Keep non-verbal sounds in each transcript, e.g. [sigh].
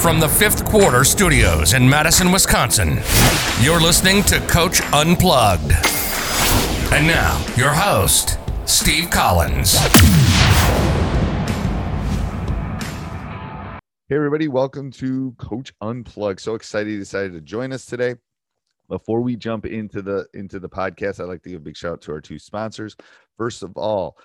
From the fifth quarter studios in Madison, Wisconsin, you're listening to Coach Unplugged. And now, your host, Steve Collins. Hey everybody, welcome to Coach Unplugged. So excited you decided to join us today. Before we jump into the into the podcast, I'd like to give a big shout out to our two sponsors. First of all,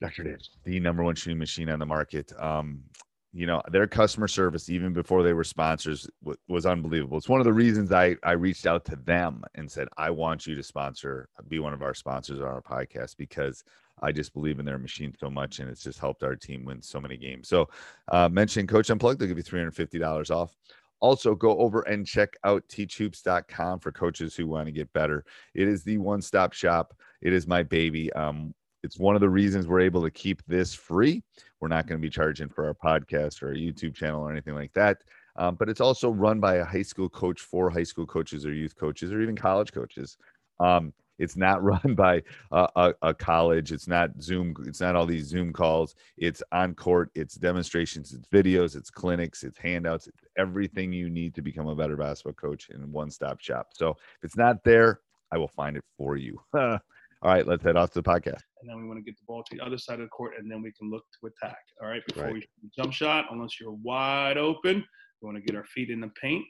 Dr. Dish, the number one shooting machine on the market. Um, you know their customer service even before they were sponsors w- was unbelievable. It's one of the reasons i i reached out to them and said i want you to sponsor be one of our sponsors on our podcast because i just believe in their machine so much and it's just helped our team win so many games. So uh mention coach unplugged they'll give you $350 off. Also go over and check out teachhoops.com for coaches who want to get better. It is the one-stop shop. It is my baby. Um it's one of the reasons we're able to keep this free. We're not going to be charging for our podcast or our YouTube channel or anything like that. Um, but it's also run by a high school coach for high school coaches or youth coaches or even college coaches. Um, it's not [laughs] run by a, a, college. It's not Zoom. It's not all these Zoom calls. It's on court. It's demonstrations. It's videos. It's clinics. It's handouts. It's everything you need to become a better basketball coach in one stop shop. So if it's not there, I will find it for you. [laughs] All right, let's head off to the podcast. And then we want to get the ball to the other side of the court, and then we can look to attack. All right, before Right. we jump shot, unless you're wide open, we want to get our feet in the paint.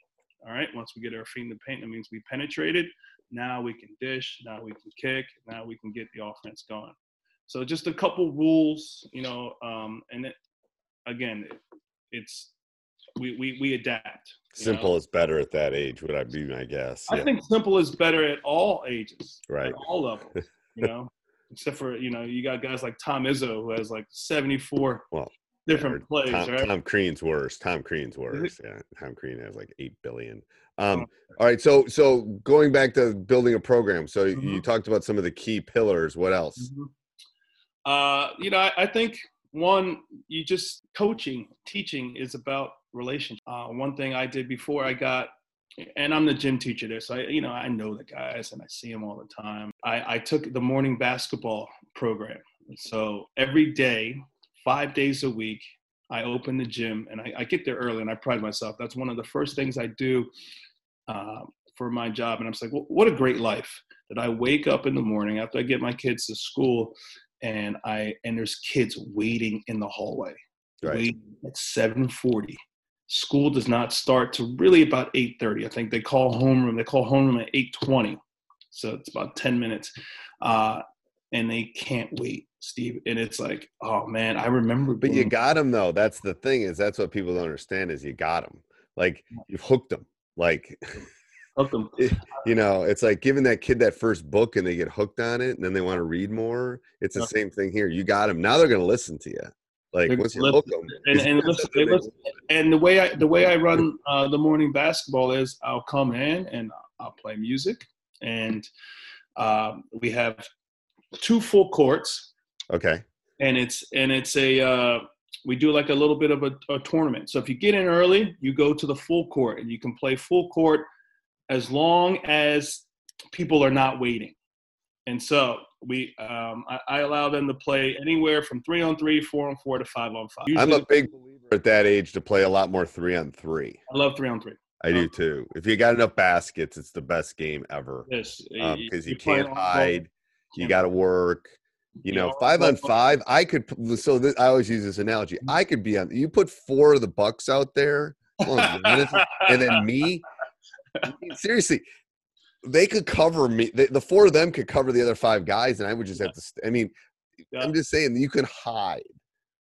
All right, once we get our feet in the paint, that means we penetrated. Now we can dish. Now we can kick. Now we can get the offense going. So just a couple rules, you know, um, and it, again, it, it's we, we we adapt. you know? Simple is better at that age, would I be my guess? I Yeah. think simple is better at all ages, Right. all levels. [laughs] You know, except for you know you got guys like Tom Izzo who has like seventy four Well, different Or plays, Tom, right? Tom Crean's worse. Tom Crean's worse. Yeah, Tom Crean has like eight billion. Um, Oh. all right, so so going back to building a program. So you Mhm. talked about some of the key pillars. What else? Mhm. Uh, you know, I, I think one, you just coaching, teaching is about relationship. Uh, one thing I did before I got, and I'm the gym teacher there, so I, you know, I know the guys and I see them all the time. I, I took the morning basketball program, so every day, five days a week, I open the gym and I, I get there early, and I pride myself. That's one of the first things I do uh, for my job, and I'm just like, well, what a great life that I wake up in the morning after I get my kids to school and I and there's kids waiting in the hallway. Right. Waiting at 7:40. School does not start to really about 8:30. I think they call homeroom. They call homeroom at 8:20, so it's about 10 minutes, uh, and they can't wait, Steve. And it's like, oh man, I remember. But you got them though. That's the thing is that's what people don't understand is you got them. Like you've hooked them. Like [laughs] hook 'em. [laughs] you know, it's like giving that kid that first book and they get hooked on it and then they want to read more. It's the same thing here. You got them. Now they're going to listen to you. Like They're once you hook them. and, and listen, listen, and the way I the way I run uh, the morning basketball is I'll come in and I'll play music, and um, we have two full courts, Okay. and it's and it's a uh, we do like a little bit of a, a tournament. So if you get in early, you go to the full court and you can play full court as long as people are not waiting. And so we, um, I, I allow them to play anywhere from three on three, four on four to five on five. I'm a big believer at that age to play a lot more three on three. I love three on three. I do too. If you got enough baskets, it's the best game ever Yes, because you you can't on- hide. You got to work. You know, five on five. I could. So this, I always use this analogy. I could be on. You put four of the Bucks out there, well, [laughs] Giannis, and then me. [laughs] Seriously, they could cover me. The, the four of them could cover the other five guys, and I would just have to. I mean, Yeah. I'm just saying you can hide.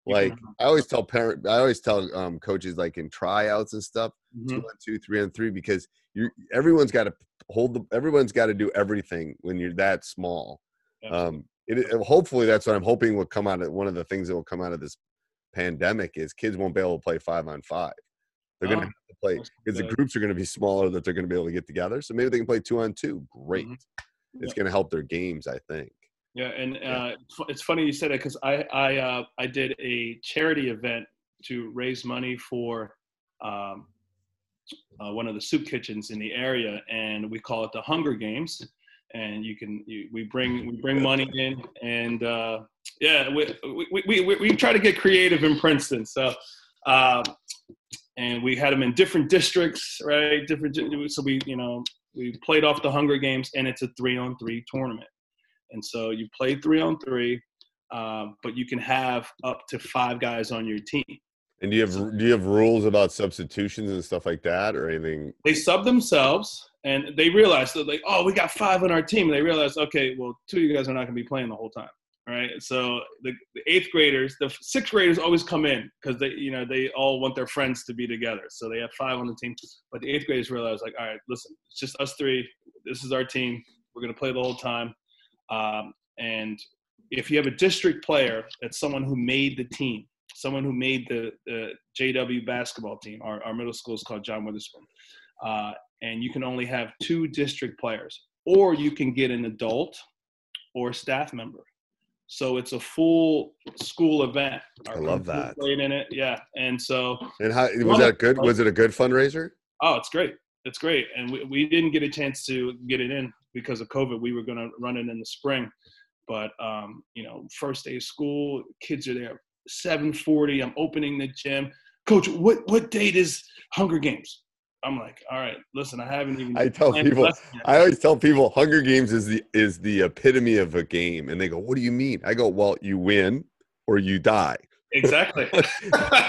You can Like I always tell parent, I always tell um, coaches like in tryouts and stuff, Mhm. two on two, three on three, because you everyone's got to hold the everyone's got to do everything when you're that small. Um, it, it- hopefully that's what I'm hoping will come out of one of the things that will come out of this pandemic is kids won't be able to play five on five. They're going Oh, to have to play because the groups are going to be smaller that they're going to be able to get together. So maybe they can play two on two. Great. Mhm. It's Yeah. going to help their games, I think. Yeah, and uh, it's funny you said that because I I uh, I did a charity event to raise money for um, uh, one of the soup kitchens in the area, and we call it the Hunger Games. And you can you, we bring we bring [laughs] money in, and uh, yeah, we, we, we, we, we try to get creative in Princeton. So, um, and we had them in different districts, right? Different. So we you know we played off the Hunger Games, and it's a three on three tournament. And so you play three on three, um, but you can have up to five guys on your team. And do you have do you have rules about substitutions and stuff like that, or anything? They sub themselves, and they realize that like, oh, we got five on our team. And they realize, okay, well, two of you guys are not going to be playing the whole time, right? So the, the eighth graders, the sixth graders always come in because they, you know, they all want their friends to be together. So they have five on the team. But the eighth graders realize, like, all right, listen, it's just us three. This is our team. We're to play the whole time. Um, and if you have a district player that's someone who made the team, someone who made the, the JW basketball team, our, our middle school is called John Witherspoon, uh, and you can only have two district players, or you can get an adult or staff member. So it's a full school event. I love that. Played in it, yeah. And so And how was that good? Was it a good fundraiser? Oh, it's great. It's great. And we, we didn't get a chance to get it in because of COVID. We were going to run it in the spring. But, um, you know, first day of school, kids are there. 740, I'm opening the gym. Coach, what, what date is Hunger Games? I'm like, all right, listen, I haven't even. I tell people. I always tell people, Hunger Games is the is the epitome of a game, and they go, "What do you mean?" I go, "Well, you win or you die. exactly. [laughs]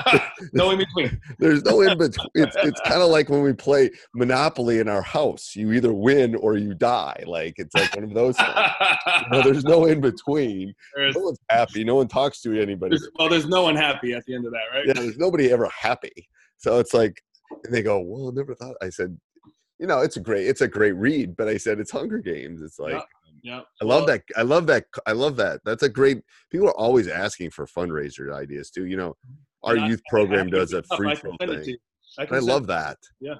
[laughs] no in between. There's no in between. [laughs] It's it's kind of like when we play Monopoly in our house. You either win or you die. Like it's like one of those. Things. You know, there's no in between. There's- No one's happy. No one talks to anybody. there's- well, there's no one happy at the end of that, right? yeah, there's nobody ever happy. So it's like, and they go, "Well, I never thought." I said, "You know, it's a great, it's a great read." But I said, "It's Hunger Games." It's like, um, Yeah. Yeah. I love Well, that. I love that. I love that. That's a great. People are always asking for fundraiser ideas too. You know, our [laughs] I- youth program does a send it up. free throw can send it to thing. I, I love it. that. Yeah.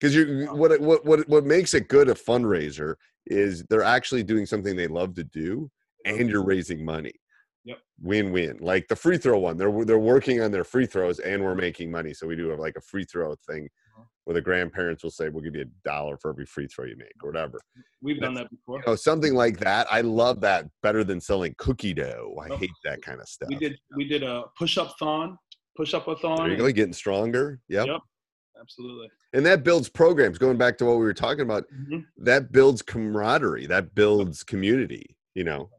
Because you, what, what, what, what makes it good a fundraiser is they're actually doing something they love to do, and you're raising money. Yep. Win-win. Like the free throw one, they're they're working on their free throws, and we're making money. So we do have like a free throw thing, Uh-huh. where the grandparents will say, "We'll give you a dollar for every free throw you make, or whatever." We've done that before. You know, something like that. I love that better than selling cookie dough. I Oh. hate that kind of stuff. We did we did a push up thon, push up a thon. There you go, getting stronger. Yep. Yep. Absolutely. And that builds programs. Going back to what we were talking about, Mhm. that builds camaraderie. That builds community. You know,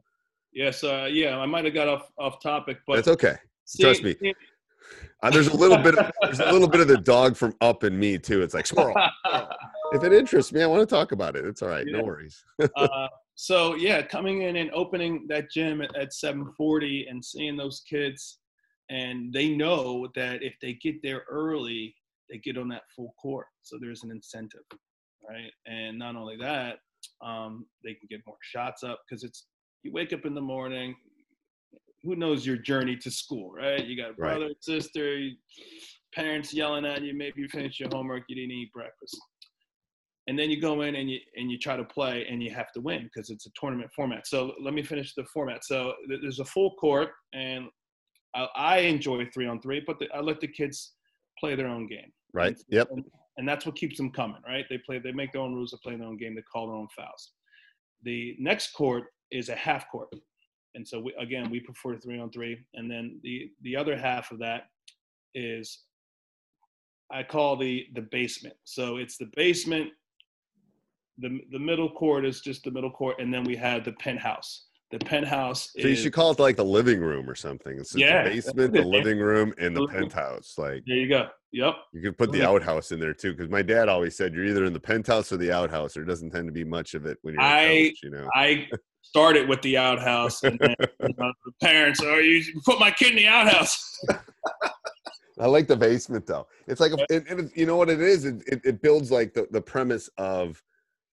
Yes. Uh, yeah. I might have got off off topic, but that's okay. see- Trust me. see- Uh, there's a little bit. Of, [laughs] there's a little bit of the dog from Up in me too. It's like squirrel. if it interests me, I want to talk about it. It's all right. Yeah. No worries. uh, so yeah, coming in and opening that gym at, at 7:40 and seeing those kids, and they know that if they get there early, they get on that full court. So there's an incentive, right? And not only that, um, they can get more shots up because it's you wake up in the morning. Who knows your journey to school, right? You got a Right. brother, sister, parents yelling at you. Maybe you finished your homework, you didn't eat breakfast and then you go in and you and you try to play and you have to win because it's a tournament format. So let me finish the format. So there's a full court and I, I enjoy three on three, but the, I let the kids play their own game. Right. And, Yep. And, and that's what keeps them coming, right? They play, they make their own rules, they play their own game, they call their own fouls. The next court is a half court, and so we, again we prefer three on three, and then the the other half of that is I call the the basement. So it's the basement. The the middle court is just the middle court, and then we have the penthouse. The penthouse. So you should call it like the living room or something. It's Yeah. the basement, [laughs] the living room, and the penthouse. Like There you go. Yep. you could put the outhouse in there too, because my dad always said you're either in the penthouse or the outhouse. There doesn't tend to be much of it when you're I coach, you know. I started with the outhouse, and then you know, the parents are you put my kid in the outhouse. I like the basement though. It's like, a, it, it, you know what it is. It, it, it builds like the, the premise of,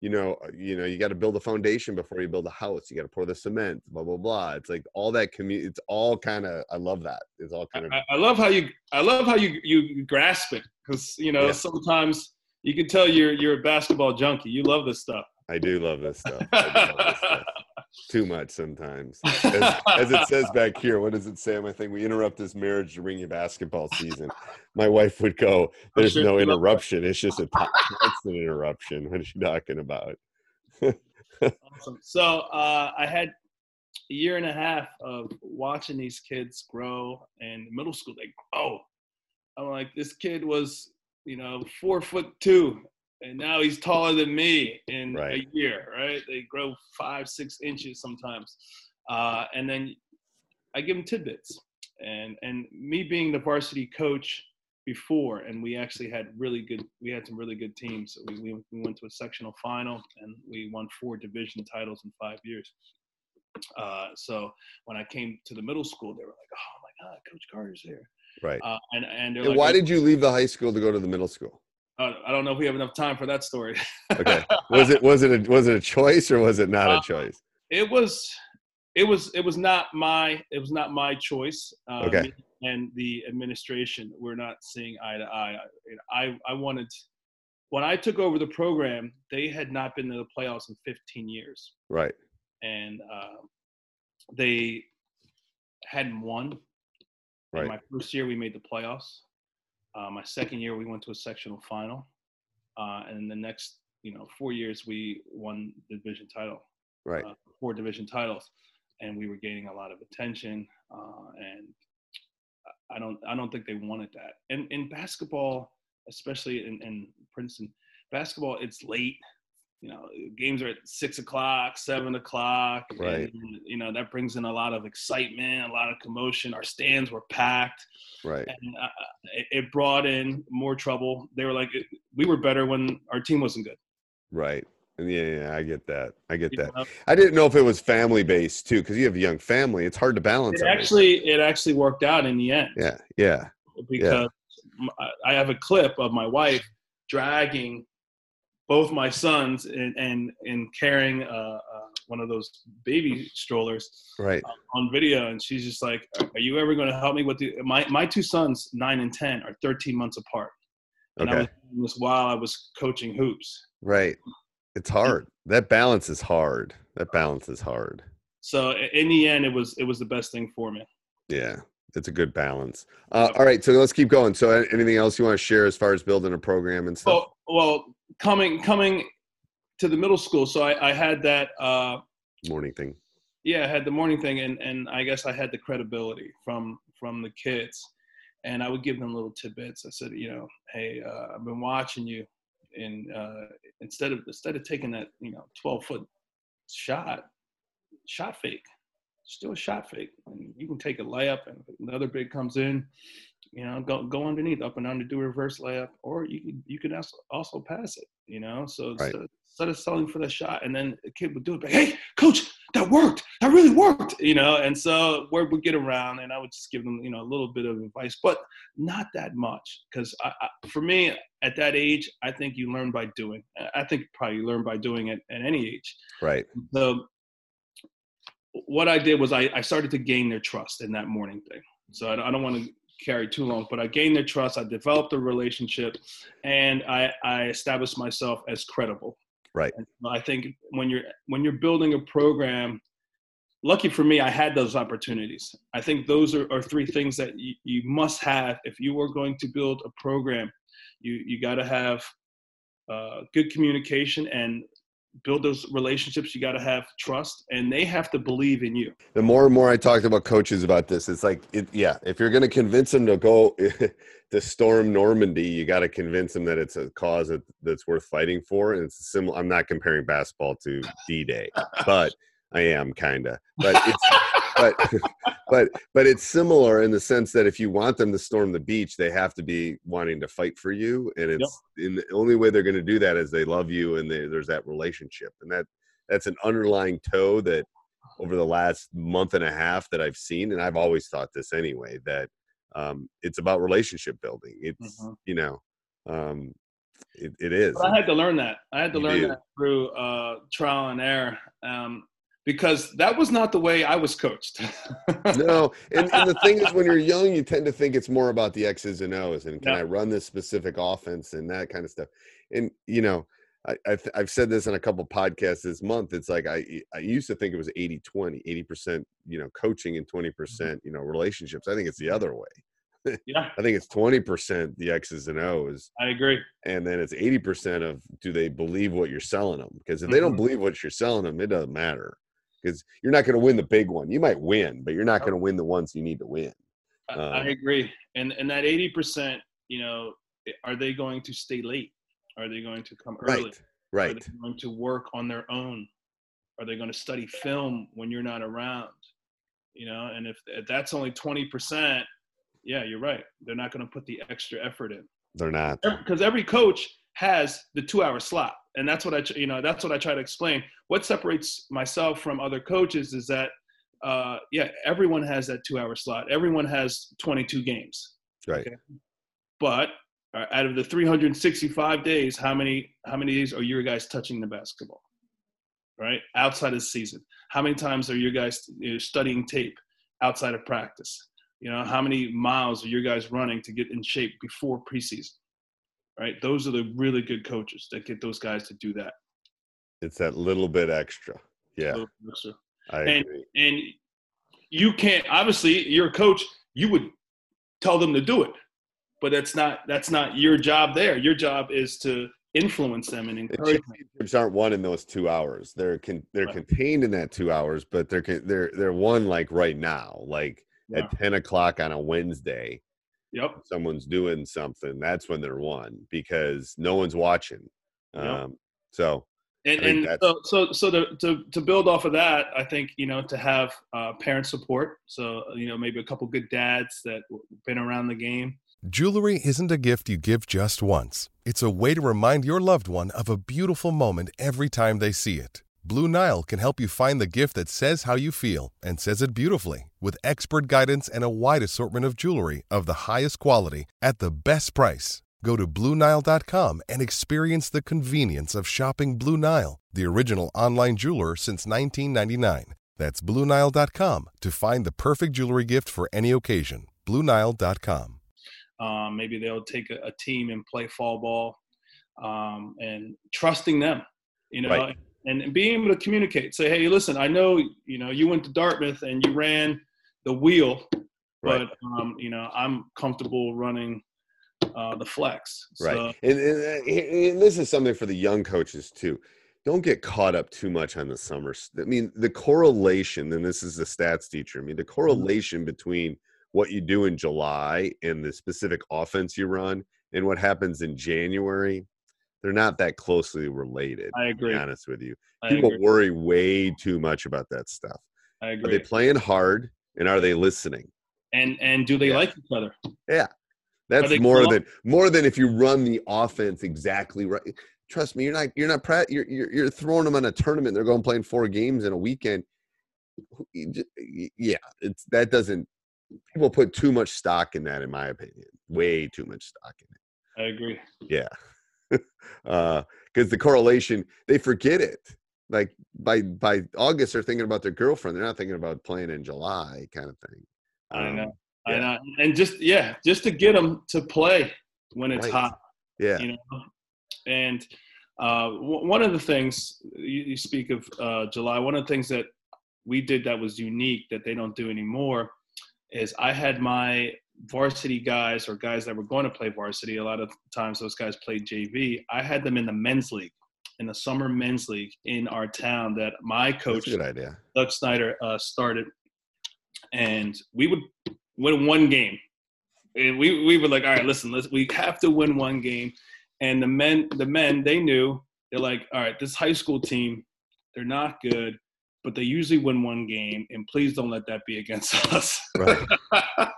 you know, uh, you know, you got to build a foundation before you build a house. You got to pour the cement, blah blah blah. It's like all that community. It's all kind of. I love that. It's all kind of. I, I love how you I love how you you grasp it because you know Yeah. sometimes you can tell you're you're a basketball junkie. You love this stuff. I do love this stuff. [laughs] I do love this stuff. Too much sometimes. As, as it says back here, what does it say my thing? We interrupt this marriage to bring you basketball season. My wife would go, There's sure no she loved that. interruption. It's just a constant interruption. What are you talking about? [laughs] Awesome. So uh, I had a year and a half of watching these kids grow and middle school. They grow. I'm like, this kid was, you know, four foot two, and now he's taller than me in Right. a year. Right? They grow five, six inches sometimes, uh, and then I give them tidbits. And and me being the varsity coach before, and we actually had really good. We had some really good teams. We we, we went to a sectional final, and we won four division titles in five years. Uh, so when I came to the middle school, they were like, "Oh my God, Coach Carter's here!" Right. Uh, and and, And like, why did you leave the high school to go to the middle school? Uh, I don't know if we have enough time for that story. [laughs] Okay. Was it was it a, was it a choice or was it not Uh, a choice? it was it was it was not my it was not my choice uh, Okay. and the administration were not seeing eye to eye I, I i wanted when i took over the program they had not been to the playoffs in 15 years Right. and uh, they hadn't won In Right. my first year we made the playoffs uh, my second year we went to a sectional final uh, and in the next you know four years we won the division title Right. uh, four division titles, and we were gaining a lot of attention. Uh, and I don't, I don't think they wanted that. And in basketball, especially in, in Princeton, basketball, it's late. You know, games are at six o'clock, seven o'clock. Right. And, you know, that brings in a lot of excitement, a lot of commotion. Our stands were packed Right. and uh, it, it brought in more trouble. They were like, we were better when our team wasn't good. Right. Yeah, yeah, I get that. I get You that. know? I didn't know if it was family based too, because you have a young family. It's hard to balance. It actually, it actually worked out in the end. Yeah. Yeah. because I have a clip of my wife dragging both my sons and and, and carrying uh, uh, one of those baby strollers Right. on video, and she's just like, "Are you ever going to help me with the my my two sons, nine and ten, are 13 months apart, and I Okay. was doing this while I was coaching hoops. Right. It's hard. That balance is hard. That balance is hard. So in the end, it was it was the best thing for me. Yeah. It's a good balance. Uh, all right. So let's keep going. So anything else you want to share as far as building a program and stuff? Well, well, coming coming to the middle school, so I, I had that. Uh, Morning thing. yeah, I had the morning thing, and and I guess I had the credibility from from the kids, and I would give them little tidbits. I said, you know, hey, uh, I've been watching you, and uh, instead of instead of taking that you know twelve foot shot, shot fake, just do a shot fake, and you can take a layup, and another big comes in. You know, go go underneath, up and under, do a reverse layup, or you can you can also also pass it. You know, so Right. instead, instead of selling for the shot, and then the kid would do it, like, hey, coach, that worked. That really worked. You know, and so word would get around, and I would just give them, you know, a little bit of advice, but not that much, because for me, at that age, I think you learn by doing. I think probably you learn by doing it at any age. Right. So what I did was I, I started to gain their trust in that morning thing. So I, I don't want to carry too long, but I gained their trust. I developed a relationship, and I, I established myself as credible. Right. And I think when you're when you're building a program, lucky for me, I had those opportunities. I think those are, are three things that you, you must have if you are going to build a program. You you got to have uh, good communication and build those relationships. You got to have trust, and they have to believe in you. The more and more I talked about coaches about this, it's like, it, yeah, if you're going to convince them to go [laughs] to storm Normandy, you got to convince them that it's a cause that, that's worth fighting for. And it's similar. I'm not comparing basketball to D-Day, but I am kind of, but it's, but, [laughs] but, but it's similar in the sense that if you want them to storm the beach, they have to be wanting to fight for you. And it's yep. in the only way they're going to do that is they love you and they, there's that relationship. And that, that's an underlying toe that over the last month and a half that I've seen. And I've always thought this anyway, that um, it's about relationship building. It's, mm-hmm. you know, um, it, it is. But I had to learn that. I had to you learn do. that through uh, trial and error. Um, because that was not the way I was coached. [laughs] no, and, and, the thing is, when you're young, you tend to think it's more about the X's and O's, and can yeah. I run this specific offense and that kind of stuff. And you know, I, I've, I've said this on a couple podcasts this month. It's like I I used to think it was 80 20, 80 percent you know coaching and 20 mm-hmm. percent you know relationships. I think it's the other way. [laughs] yeah, I think it's 20 percent the X's and O's. I agree. And then it's 80 percent of do they believe what you're selling them? Because if mm-hmm. they don't mm-hmm. believe what you're selling them, it doesn't matter because you're not going to win the big one. You might win, but you're not going to win the ones you need to win. Um, I agree. And and that 80%, you know, are they going to stay late? Are they going to come early? Right. Right. Are they going to work on their own? Are they going to study film when you're not around? You know, and if, if that's only 20%, yeah, you're right. They're not going to put the extra effort in. They're not. Because every coach has the two hour slot. And that's what i you know that's what i try to explain. What separates myself from other coaches is that uh, yeah everyone has that two hour slot. Everyone has 22 games. Right. Okay? but uh, out of the 365 days how many how many days are your guys touching the basketball? Right? Outside of the season. How many times are you guys you know, studying tape outside of practice? You know how many miles are you guys running to get in shape before preseason right? Those are the really good coaches that get those guys to do that. It's that little bit extra. Yeah. Extra. I and, agree. And you can't obviously you're a coach, you would tell them to do it. But that's not that's not your job there. Your job is to influence them and encourage championships aren't won in those two hours. They're con- they're right. contained in that two hours, but they're they're they're won like right now, like yeah. at ten o'clock on a Wednesday Yep. Someone's doing something. That's when they're won because no one's watching. Yep. Um, so and, and so so so to, to to build off of that, I think you know to have uh, parent support. So you know maybe a couple good dads that been around the game. Jewelry isn't a gift you give just once. It's a way to remind your loved one of a beautiful moment every time they see it. Blue Nile can help you find the gift that says how you feel and says it beautifully with expert guidance and a wide assortment of jewelry of the highest quality at the best price. Go to BlueNile.com and experience the convenience of shopping Blue Nile, the original online jeweler since 1999. That's BlueNile.com to find the perfect jewelry gift for any occasion. BlueNile.com. Um, maybe they'll take a, a, team and play fall ball um, and trusting them. You know, right and, and being able to communicate. Say, hey, listen, I know you know you went to Dartmouth and you ran the wheel, but um, you know I'm comfortable running uh, the flex. So, right, and, and, and this is something for the young coaches too. Don't get caught up too much on the summers. I mean, the correlation, and this is the stats teacher. I mean, the mm-hmm. correlation between what you do in July and the specific offense you run and what happens in January they're not that closely related. I agree. To be honest with you, I people agree. worry way too much about that stuff. I agree. Are they playing hard and are they listening? And and do they yeah. like each other? Yeah, that's more than more than if you run the offense exactly right. Trust me, you're not you're not pre- you're, you're you're throwing them on a tournament. They're going playing four games in a weekend. Yeah, it's that doesn't. People put too much stock in that, in my opinion. Way too much stock in it. I agree. Yeah because [laughs] uh, the correlation they forget it like by by august they're thinking about their girlfriend they're not thinking about playing in july kind of thing um, i know yeah. i know and just yeah just to get them to play when it's right. hot yeah you know and uh, w- one of the things you, you speak of uh, july one of the things that we did that was unique that they don't do anymore is I had my varsity guys or guys that were going to play varsity. A lot of times those guys played JV. I had them in the men's league, in the summer men's league in our town that my coach, good idea. Doug Snyder, uh, started. And we would win one game. And we, we were like, all right, listen, let's, we have to win one game. And the men, the men, they knew they're like, all right, this high school team, they're not good, but they usually win one game. And please don't let that be against [laughs] us. Right. [laughs]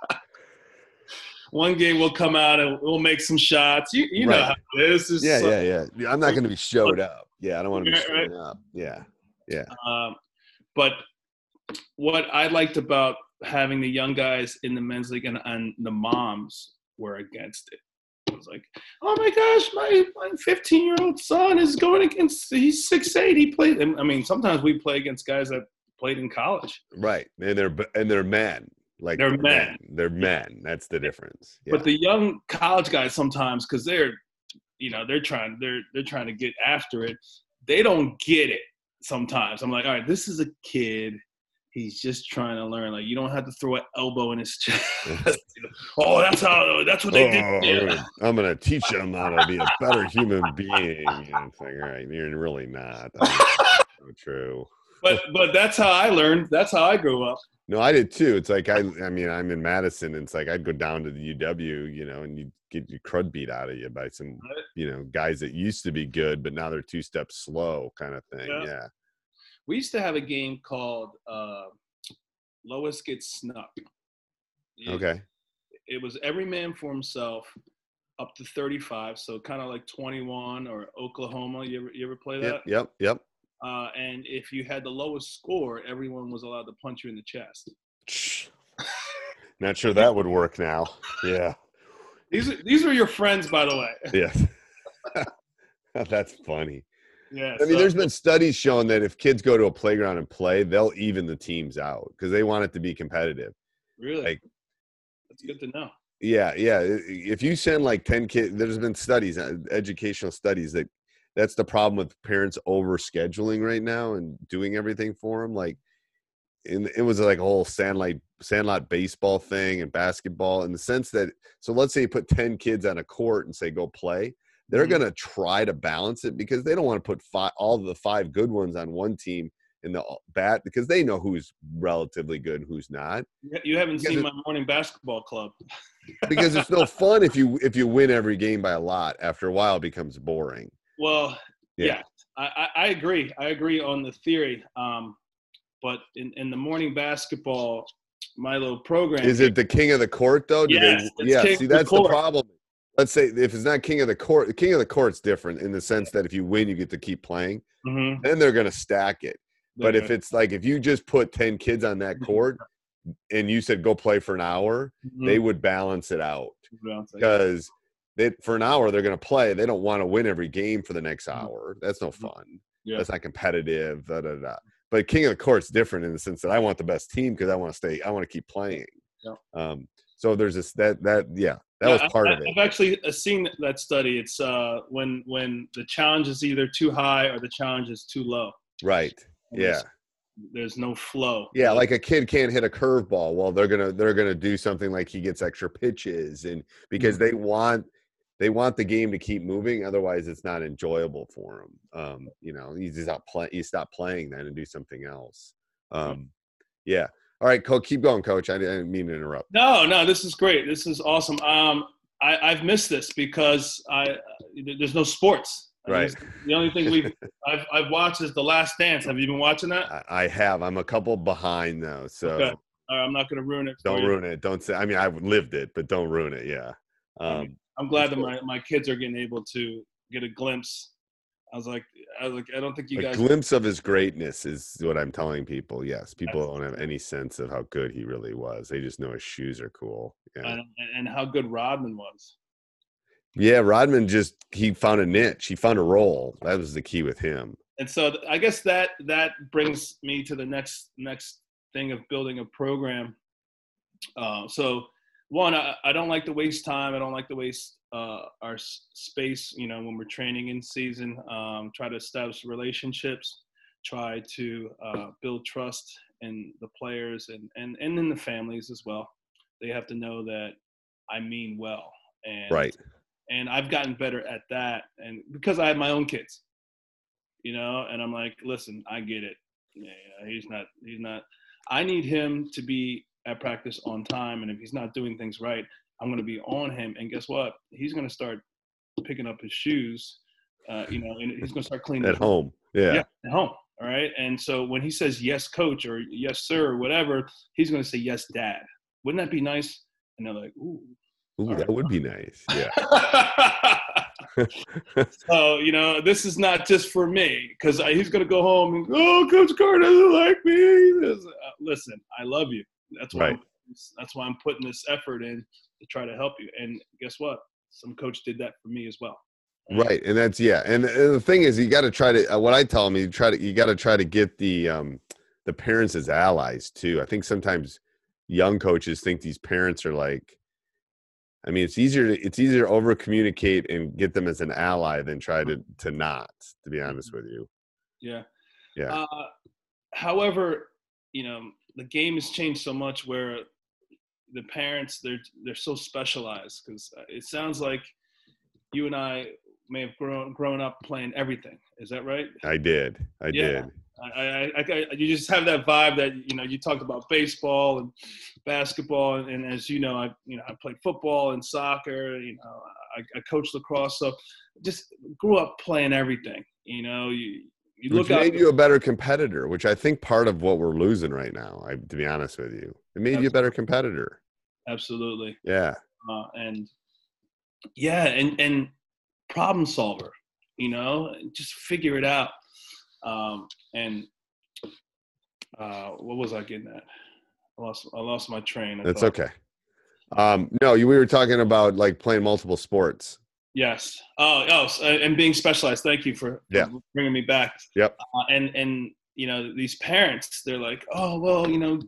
one game we'll come out and we'll make some shots. You, you know Right. how it is. Yeah, so- yeah, yeah. I'm not going to be showed up. Yeah, I don't want to be Right, right. up. Yeah, yeah. Um, but what I liked about having the young guys in the men's league and, and the moms were against it. I was like, oh my gosh, my my 15 year old son is going against. He's 6'8. He played. I mean, sometimes we play against guys that played in college. Right, and they're and they're men. Like They're men. They're men. That's the difference. Yeah. But the young college guys sometimes, because they're, you know, they're trying, they're they're trying to get after it. They don't get it sometimes. I'm like, all right, this is a kid. He's just trying to learn. Like, you don't have to throw an elbow in his [laughs] chest. [laughs] Oh, that's how. That's what they Oh, did. I'm, Yeah. gonna, I'm gonna teach them how to be a better human being. And it's like, all right, you're really not. That's so true. But but that's how I learned. That's how I grew up. No, I did too. It's like I, I mean, I'm in Madison. And it's like I'd go down to the UW, you know, and you get your crud beat out of you by some, you know, guys that used to be good, but now they're two steps slow, kind of thing. Yeah. Yeah. We used to have a game called uh, Lois Gets Snuck. It- Okay. It was every man for himself, up to 35. So kind of like 21 or Oklahoma. You ever you ever play that? Yep. Yep. Yep. Uh, and if you had the lowest score, everyone was allowed to punch you in the chest. [laughs] Not sure that would work now. Yeah. These are these are your friends, by the way. [laughs] Yes. [laughs] That's funny. Yeah. I mean, so- there's been studies showing that if kids go to a playground and play, they'll even the teams out because they want it to be competitive. really like- that's good to know. Yeah, yeah. If you send like 10 kids, there's been studies, uh, educational studies that that's the problem with parents over scheduling right now and doing everything for them. Like, in, it was like a whole sandlot sandlot baseball thing and basketball in the sense that so let's say you put 10 kids on a court and say go play they're Mhm. going to try to balance it because they don't want to put five, all the five good ones on one team in the bat because they know who's relatively good and who's not You- You haven't Because seen my morning basketball club. because it's no [laughs] fun if you if you win every game by a lot after a while it becomes boring Well, Yeah. yeah, I, I, agree. I agree on the theory. Um, but in, in the morning basketball, my little program is it the king of the court though Do Yes, it's yeah see of the that's the problem let's say if it's not king of the court the king of the court's different in the sense that if you win you get to keep playing Mhm. then they're going to stack it But if it's like if you just put 10 kids on that court and you said go play for an hour, they Mhm. would balance it out Well, it's like- because they for an hour they're going to play. They don't want to win every game for the next Mhm. hour. That's no fun. yeah. That's not competitive. Da, da, da. But King of the Court's different in the sense that I want the best team because I want to stay. I want to keep playing. Yeah. Um, so there's this that that yeah that Yeah, was part I, of it. I've actually uh, seen that study. It's uh, when when the challenge is either too high or the challenge is too low. Right. And Yeah. there's- There's no flow. Yeah, like a kid can't hit a curveball. Well, they're gonna they're gonna do something like he gets extra pitches, and because they want they want the game to keep moving. Otherwise, it's not enjoyable for them. Um, you know, you just stop play you stop playing then and do something else. Um, yeah. All right, coach, keep going, coach. I didn't, mean to interrupt. No, no, this is great. This is awesome. Um, I, I've missed this because I there's no sports. I mean, Right. The only thing we've [laughs] I've, I've watched is The Last Dance. Have you been watching that? I, I have. I'm a couple behind though, so Okay. I'm not going to ruin it. don't you. ruin it. Don't say. I mean, I've lived it, but don't ruin it. Yeah. Um, I'm glad that Cool. my, my kids are getting able to get a glimpse. I was like, I was like, I don't think you a guys. A glimpse of his greatness is what I'm telling people. Yes, people don't have any sense of how good he really was. They just know his shoes are cool. Yeah, And, and how good Rodman was. yeah. Rodman just he found a niche. He found a role. That was the key with him. and so I guess that that brings me to the next next thing of building a program. Uh, so one, I, I don't like to waste time. I don't like to waste uh, our s- space. You know, when we're training in season, um, try to establish relationships, try to uh, build trust, in the players and and and in the families as well. They have to know that I mean well. And Right. and I've gotten better at that and because I have my own kids. You know, and I'm like, listen, I get it. Yeah, he's not he's not I need him to be at practice on time and if he's not doing things right, I'm going to be on him and guess what? He's going to start picking up his shoes uh, you know, and he's going to start cleaning At home. Yeah. yeah, at home. All right. And so when he says yes, coach, or yes, sir, or whatever, he's going to say yes, dad. Wouldn't that be nice? And they're like, ooh. Ooh, that would be nice. Yeah. [laughs] so you know, this is not just for me because he's going to go home and oh, Coach Carter doesn't like me. Uh, Listen, I love you. That's why. Right. I'm, that's why I'm putting this effort in to try to help you. And guess what? Some coach did that for me as well. Right, and that's yeah, and, and the thing is, you got to try to. Uh, what I tell them, you try to, you got to try to get the um, the parents as allies too. I think sometimes young coaches think these parents are like. I mean, it's easier to it's easier to over communicate and get them as an ally than try to to not. To be honest with you, Yeah. yeah, Uh, however, you know, the game has changed so much where the parents they're they're so specialized because uh, it sounds like you and I may have grown grown up playing everything. Is that right? I did, I Yeah. did. I, I, I, I, you just have that vibe that you know you talked about baseball and basketball, and, and as you know, I you know I played football and soccer. You know, I, I coached lacrosse, so just grew up playing everything. You know, you you Which look out. made you a better competitor, which I think part of what we're losing right now. I, to be honest with you, it made you a better competitor. Absolutely. Yeah, uh, and yeah, and and problem solver, you know, just figure it out. Um, and uh, what was I getting at? I lost I lost my train. I that's thought- okay. Um, no, you, we were talking about like playing multiple sports. Yes. Oh, oh, and being specialized. Thank you for, for Yeah. bringing me back. Yep. Uh, and and you know these parents, they're like, oh well, you know,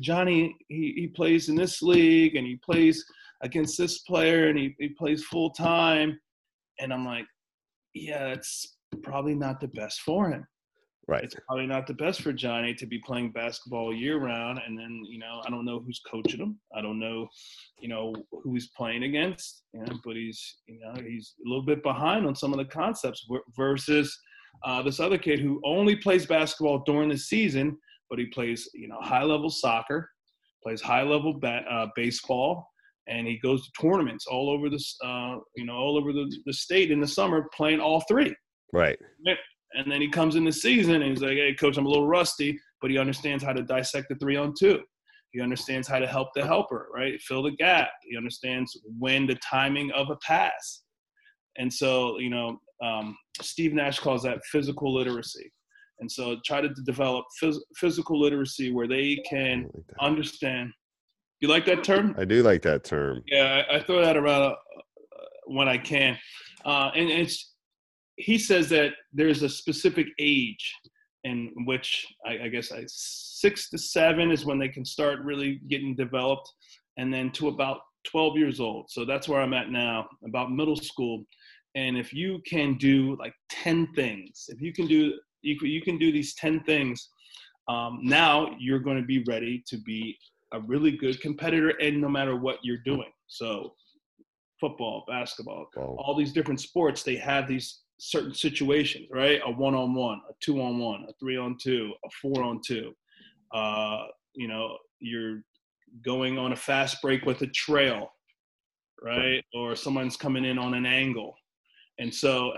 Johnny he, he plays in this league and he plays against this player and he, he plays full time, and I'm like, yeah, it's probably not the best for him. Right. It's probably not the best for Johnny to be playing basketball year round, and then you know I don't know who's coaching him. I don't know, you know, who he's playing against. You know, but he's you know he's a little bit behind on some of the concepts versus uh, this other kid who only plays basketball during the season, but he plays you know high level soccer, plays high level ba- uh, baseball, and he goes to tournaments all over this uh, you know all over the, the state in the summer playing all three. Right. And then he comes in the season and he's like, hey, coach, I'm a little rusty, but he understands how to dissect the three on two. He understands how to help the helper, right? Fill the gap. He understands when the timing of a pass. And so, you know, um, Steve Nash calls that physical literacy. And so try to develop phys- physical literacy where they can understand. You like that term? I do like that term. Yeah, I, I throw that around uh, when I can, uh, and it's he says that there's a specific age in which I, I guess I, six to seven is when they can start really getting developed, and then to about 12 years old. So that's where I'm at now, about middle school. And if you can do like 10 things, if you can do you, can- you can do these 10 things, um, now you're going to be ready to be a really good competitor, and no matter what you're doing. So football, basketball, Well, all these different sports, they have these certain situations, right? A one on one, a two on one, a three on two, a four on two. Uh, you know, you're going on a fast break with a trail, right? Or someone's coming in on an angle. And so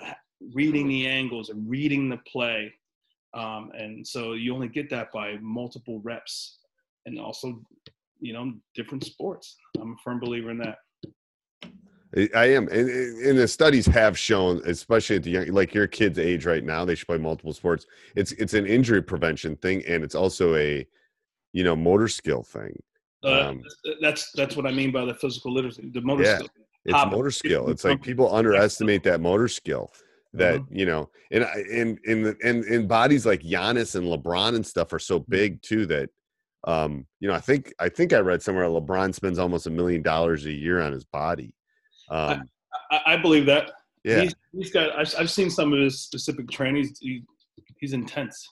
reading the angles and reading the play. Um, and so you only get that by multiple reps and also, you know, different sports. I'm a firm believer in that. I- am, and, and the studies have shown, especially at the young, like your kid's age right now, they should play multiple sports. It's it's an injury prevention thing, and it's also a, you know, motor skill thing. Uh, Um, that's that's what I mean by the physical literacy, the motor Yeah. skill. It's Hop- motor skill. It's like [laughs] people underestimate that motor skill. That you know, and and in the and in bodies like Giannis and LeBron and stuff are so big too that, um, you know, I think I think I read somewhere LeBron spends almost a million dollars a year on his body. Um, I, I believe that. yeah, He's, he's got. I've, I've seen some of his specific training. He's, he, he's intense.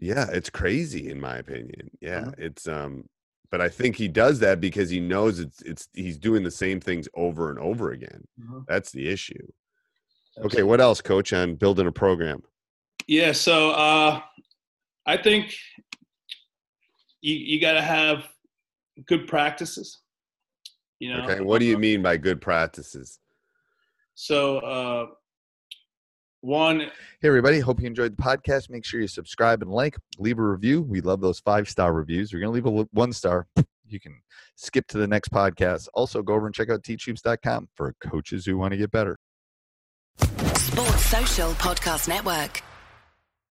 Yeah, it's crazy in my opinion. Yeah, Mhm. it's um but I think he does that because he knows it's it's he's doing the same things over and over again. Mhm. That's the issue. Okay, what else coach on building a program? Yeah, so uh, I think you you got to have good practices. You know. Okay, what do you mean by good practices? So uh, one, Hey, everybody. Hope you enjoyed the podcast. Make sure you subscribe and like, leave a review. We love those five star reviews. We're going to leave a one star. You can skip to the next podcast. Also, go over and check out teachhoops.com for coaches who want to get better. Sports Social Podcast Network.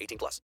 18 plus.